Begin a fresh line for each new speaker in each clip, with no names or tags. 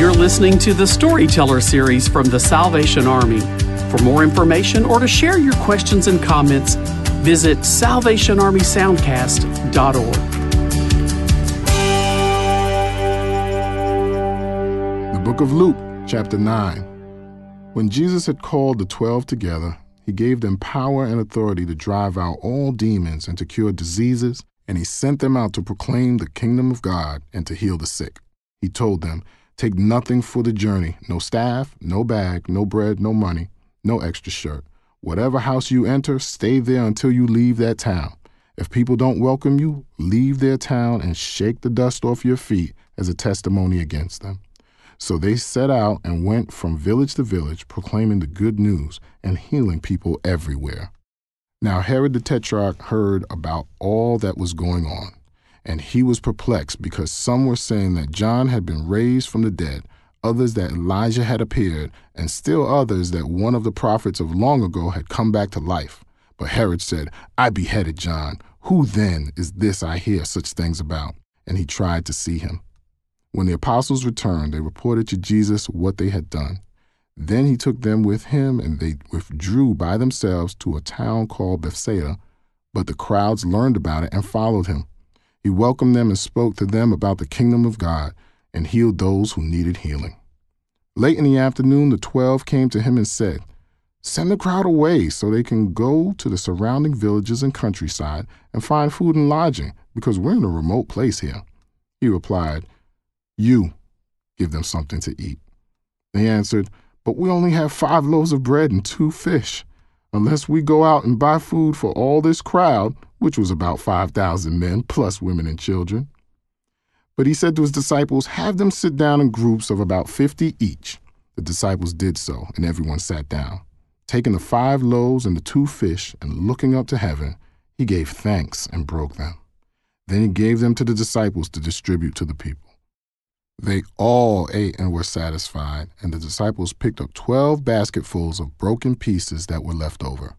You're listening to the Storyteller series from the Salvation Army. For more information or to share your questions and comments, visit salvationarmysoundcast.org.
The book of Luke, chapter 9. When Jesus had called the twelve together, he gave them power and authority to drive out all demons and to cure diseases, and he sent them out to proclaim the kingdom of God and to heal the sick. He told them, Take nothing for the journey no staff, no bag, no bread, no money, no extra shirt. Whatever house you enter, stay there until you leave that town. If people don't welcome you, leave their town and shake the dust off your feet as a testimony against them. So they set out and went from village to village, proclaiming the good news and healing people everywhere. Now Herod the Tetrarch heard about all that was going on and he was perplexed because some were saying that John had been raised from the dead, others that Elijah had appeared, and still others that one of the prophets of long ago had come back to life. But Herod said, I beheaded John. Who then is this I hear such things about? And he tried to see him. When the apostles returned, they reported to Jesus what they had done. Then he took them with him, and they withdrew by themselves to a town called Bethsaida. But the crowds learned about it and followed him. He welcomed them and spoke to them about the kingdom of God and healed those who needed healing. Late in the afternoon, the twelve came to him and said, Send the crowd away so they can go to the surrounding villages and countryside and find food and lodging, because we're in a remote place here. He replied, You give them something to eat. They answered, But we only have five loaves of bread and two fish. Unless we go out and buy food for all this crowd, which was about 5,000 men, plus women and children. But he said to his disciples, Have them sit down in groups of about 50 each. The disciples did so, and everyone sat down. Taking the five loaves and the two fish, and looking up to heaven, he gave thanks and broke them. Then he gave them to the disciples to distribute to the people. They all ate and were satisfied, and the disciples picked up twelve basketfuls of broken pieces that were left over.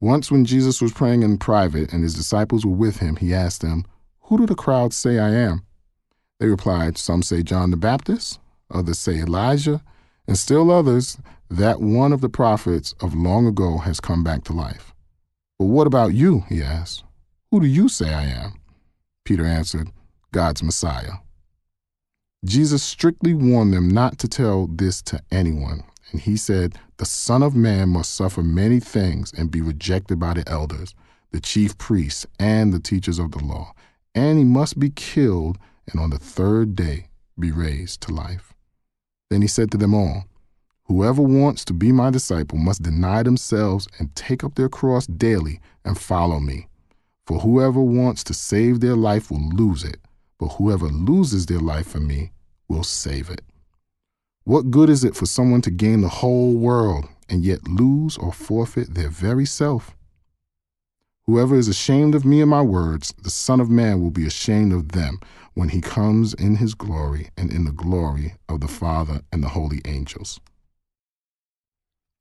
Once, when Jesus was praying in private and his disciples were with him, he asked them, Who do the crowd say I am? They replied, Some say John the Baptist, others say Elijah, and still others that one of the prophets of long ago has come back to life. But what about you? he asked. Who do you say I am? Peter answered, God's Messiah. Jesus strictly warned them not to tell this to anyone, and he said, The Son of Man must suffer many things and be rejected by the elders, the chief priests, and the teachers of the law, and he must be killed, and on the third day be raised to life. Then he said to them all, Whoever wants to be my disciple must deny themselves and take up their cross daily and follow me. For whoever wants to save their life will lose it, but whoever loses their life for me will save it. What good is it for someone to gain the whole world and yet lose or forfeit their very self? Whoever is ashamed of me and my words, the Son of Man will be ashamed of them when he comes in his glory and in the glory of the Father and the holy angels.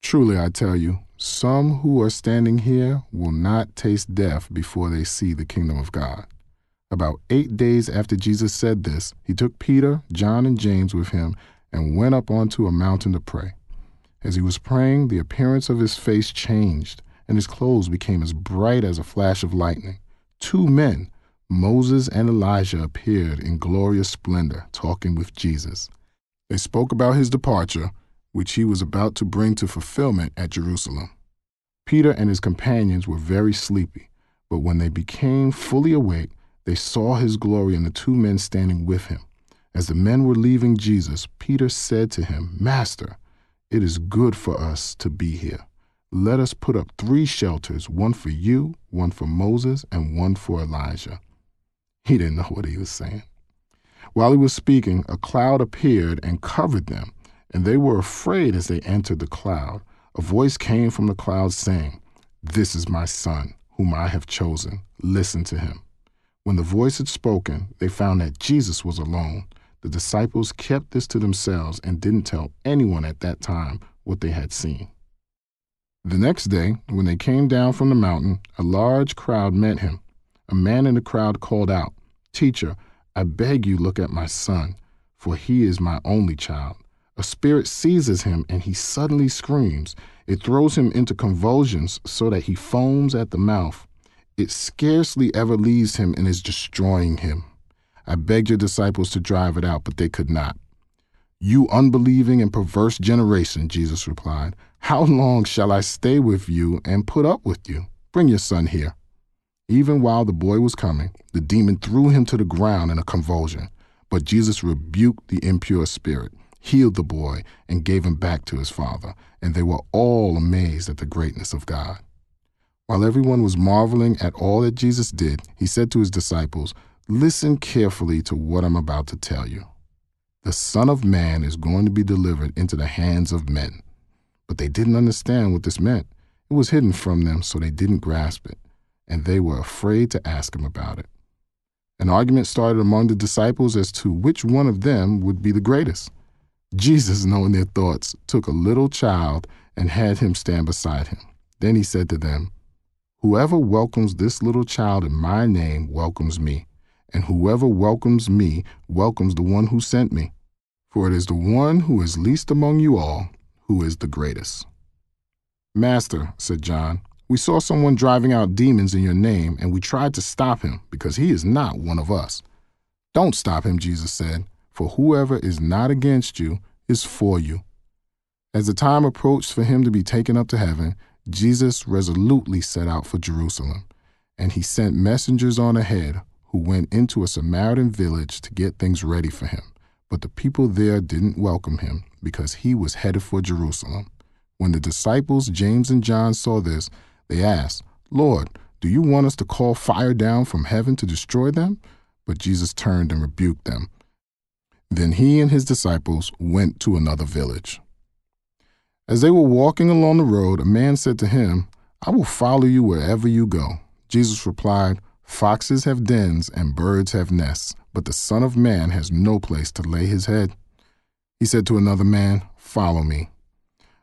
Truly, I tell you, some who are standing here will not taste death before they see the kingdom of God. About eight days after Jesus said this, he took Peter, John, and James with him and went up onto a mountain to pray. As he was praying, the appearance of his face changed, and his clothes became as bright as a flash of lightning. Two men, Moses and Elijah, appeared in glorious splendor, talking with Jesus. They spoke about his departure, which he was about to bring to fulfillment at Jerusalem. Peter and his companions were very sleepy, but when they became fully awake, they saw his glory and the two men standing with him. As the men were leaving Jesus, Peter said to him, Master, it is good for us to be here. Let us put up three shelters one for you, one for Moses, and one for Elijah. He didn't know what he was saying. While he was speaking, a cloud appeared and covered them, and they were afraid as they entered the cloud. A voice came from the cloud saying, This is my son, whom I have chosen. Listen to him. When the voice had spoken, they found that Jesus was alone. The disciples kept this to themselves and didn't tell anyone at that time what they had seen. The next day, when they came down from the mountain, a large crowd met him. A man in the crowd called out, Teacher, I beg you look at my son, for he is my only child. A spirit seizes him and he suddenly screams. It throws him into convulsions so that he foams at the mouth. It scarcely ever leaves him and is destroying him. I begged your disciples to drive it out, but they could not. You unbelieving and perverse generation, Jesus replied, how long shall I stay with you and put up with you? Bring your son here. Even while the boy was coming, the demon threw him to the ground in a convulsion. But Jesus rebuked the impure spirit, healed the boy, and gave him back to his father. And they were all amazed at the greatness of God. While everyone was marveling at all that Jesus did, he said to his disciples, Listen carefully to what I'm about to tell you. The Son of Man is going to be delivered into the hands of men. But they didn't understand what this meant. It was hidden from them, so they didn't grasp it, and they were afraid to ask him about it. An argument started among the disciples as to which one of them would be the greatest. Jesus, knowing their thoughts, took a little child and had him stand beside him. Then he said to them, Whoever welcomes this little child in my name welcomes me, and whoever welcomes me welcomes the one who sent me. For it is the one who is least among you all who is the greatest. Master, said John, we saw someone driving out demons in your name, and we tried to stop him because he is not one of us. Don't stop him, Jesus said, for whoever is not against you is for you. As the time approached for him to be taken up to heaven, Jesus resolutely set out for Jerusalem, and he sent messengers on ahead who went into a Samaritan village to get things ready for him. But the people there didn't welcome him because he was headed for Jerusalem. When the disciples, James and John, saw this, they asked, Lord, do you want us to call fire down from heaven to destroy them? But Jesus turned and rebuked them. Then he and his disciples went to another village. As they were walking along the road, a man said to him, I will follow you wherever you go. Jesus replied, Foxes have dens and birds have nests, but the Son of Man has no place to lay his head. He said to another man, Follow me.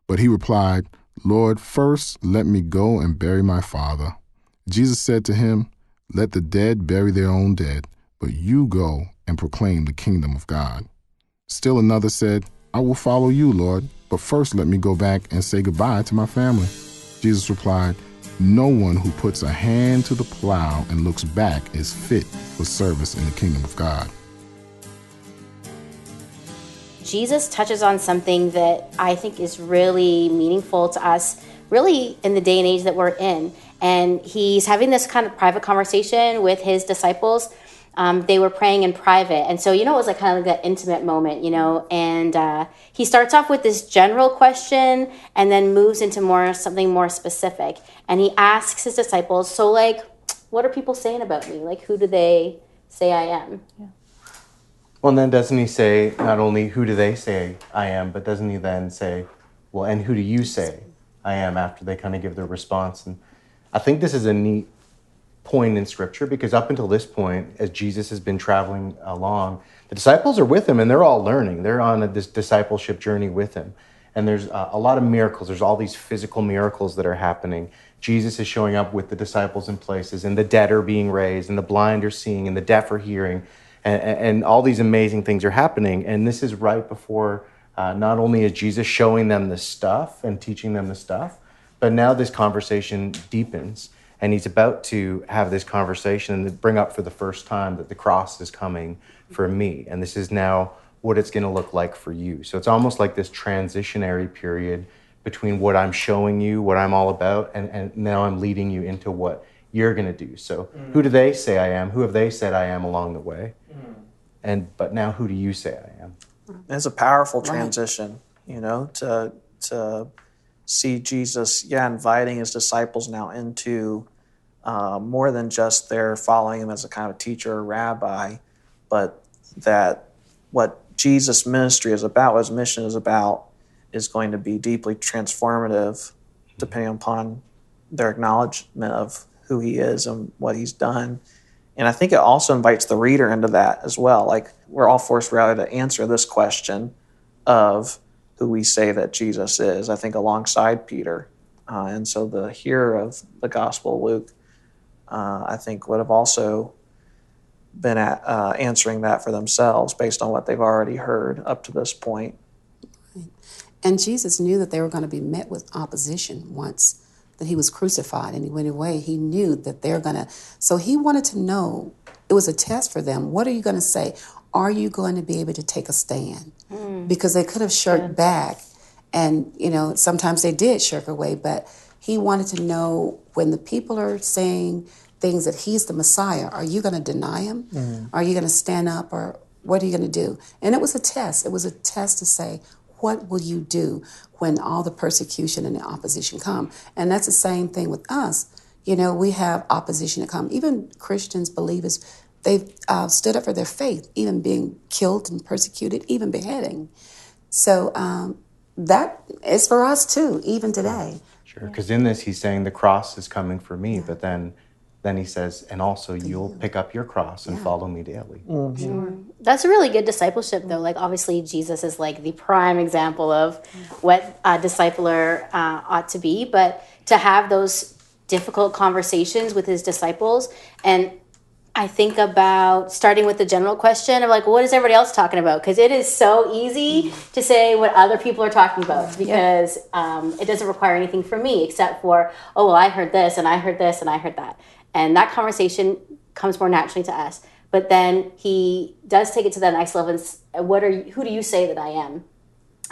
But he replied, Lord, first let me go and bury my father. Jesus said to him, Let the dead bury their own dead, but you go and proclaim the kingdom of God. Still another said, I will follow you, Lord, but first let me go back and say goodbye to my family. Jesus replied, No one who puts a hand to the plow and looks back is fit for service in the kingdom of God.
Jesus touches on something that I think is really meaningful to us, really in the day and age that we're in. And he's having this kind of private conversation with his disciples. Um, they were praying in private. And so, you know, it was like kind of like that intimate moment, you know. And uh, he starts off with this general question and then moves into more something more specific. And he asks his disciples, So, like, what are people saying about me? Like, who do they say I am? Yeah.
Well, and then doesn't he say not only who do they say I am, but doesn't he then say, well, and who do you say I am after they kind of give their response? And I think this is a neat point in scripture because up until this point, as Jesus has been traveling along, the disciples are with him and they're all learning. They're on a, this discipleship journey with him. And there's a, a lot of miracles. There's all these physical miracles that are happening. Jesus is showing up with the disciples in places, and the dead are being raised, and the blind are seeing, and the deaf are hearing and, and all these amazing things are happening. And this is right before uh, not only is Jesus showing them the stuff and teaching them the stuff, but now this conversation deepens. And he's about to have this conversation and bring up for the first time that the cross is coming for me. And this is now what it's going to look like for you. So it's almost like this transitionary period between what I'm showing you, what I'm all about, and, and now I'm leading you into what you're going to do. So, mm. who do they say I am? Who have they said I am along the way? Mm. And but now, who do you say I am?
It's a powerful transition, right. you know, to to see Jesus, yeah, inviting his disciples now into uh, more than just their following him as a kind of teacher or rabbi, but that what Jesus' ministry is about, what his mission is about, is going to be deeply transformative, depending upon their acknowledgement of who he is and what he's done. And I think it also invites the reader into that as well. Like we're all forced rather to answer this question of who we say that Jesus is, I think alongside Peter. Uh, and so the hearer of the Gospel Luke, uh, I think, would have also been at, uh, answering that for themselves based on what they've already heard up to this point.
And Jesus knew that they were going to be met with opposition once that he was crucified and he went away. He knew that they're going to. So he wanted to know it was a test for them. What are you going to say? Are you going to be able to take a stand? Mm. Because they could have shirked yeah. back. And, you know, sometimes they did shirk away, but he wanted to know when the people are saying things that he's the Messiah, are you going to deny him? Mm. Are you going to stand up or what are you going to do? And it was a test. It was a test to say, what will you do when all the persecution and the opposition come? And that's the same thing with us. You know, we have opposition to come. Even Christians, believers, they've uh, stood up for their faith, even being killed and persecuted, even beheading. So um, that is for us too, even today.
Sure, because in this he's saying the cross is coming for me, yeah. but then then he says, and also you'll pick up your cross and yeah. follow me daily.
Mm-hmm. Sure. That's a really good discipleship, though. Like, obviously, Jesus is like the prime example of what a discipler uh, ought to be. But to have those difficult conversations with his disciples and I think about starting with the general question of like, what is everybody else talking about? Because it is so easy to say what other people are talking about because um, it doesn't require anything from me except for, oh, well, I heard this and I heard this and I heard that. And that conversation comes more naturally to us. But then he does take it to that next level. And what are you, who do you say that I am?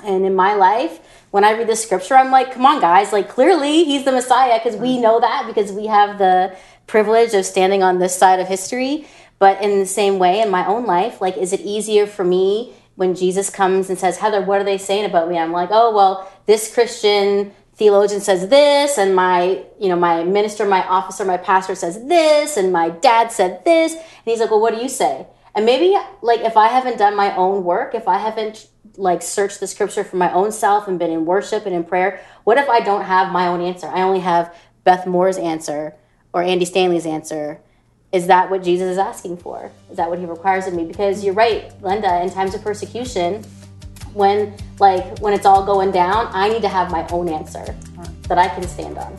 And in my life, when I read the scripture, I'm like, come on, guys! Like clearly, he's the Messiah because we know that because we have the privilege of standing on this side of history. But in the same way, in my own life, like, is it easier for me when Jesus comes and says, Heather, what are they saying about me? I'm like, oh well, this Christian theologian says this and my you know my minister my officer my pastor says this and my dad said this and he's like well what do you say and maybe like if i haven't done my own work if i haven't like searched the scripture for my own self and been in worship and in prayer what if i don't have my own answer i only have beth moore's answer or andy stanley's answer is that what jesus is asking for is that what he requires of me because you're right linda in times of persecution when like when it's all going down, I need to have my own answer that I can stand on.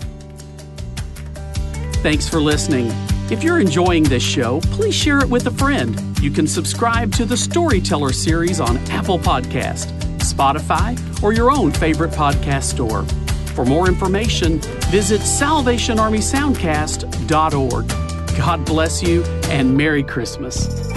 Thanks for listening. If you're enjoying this show, please share it with a friend. You can subscribe to the Storyteller series on Apple Podcast, Spotify, or your own favorite podcast store. For more information, visit salvationarmysoundcast.org. God bless you and Merry Christmas.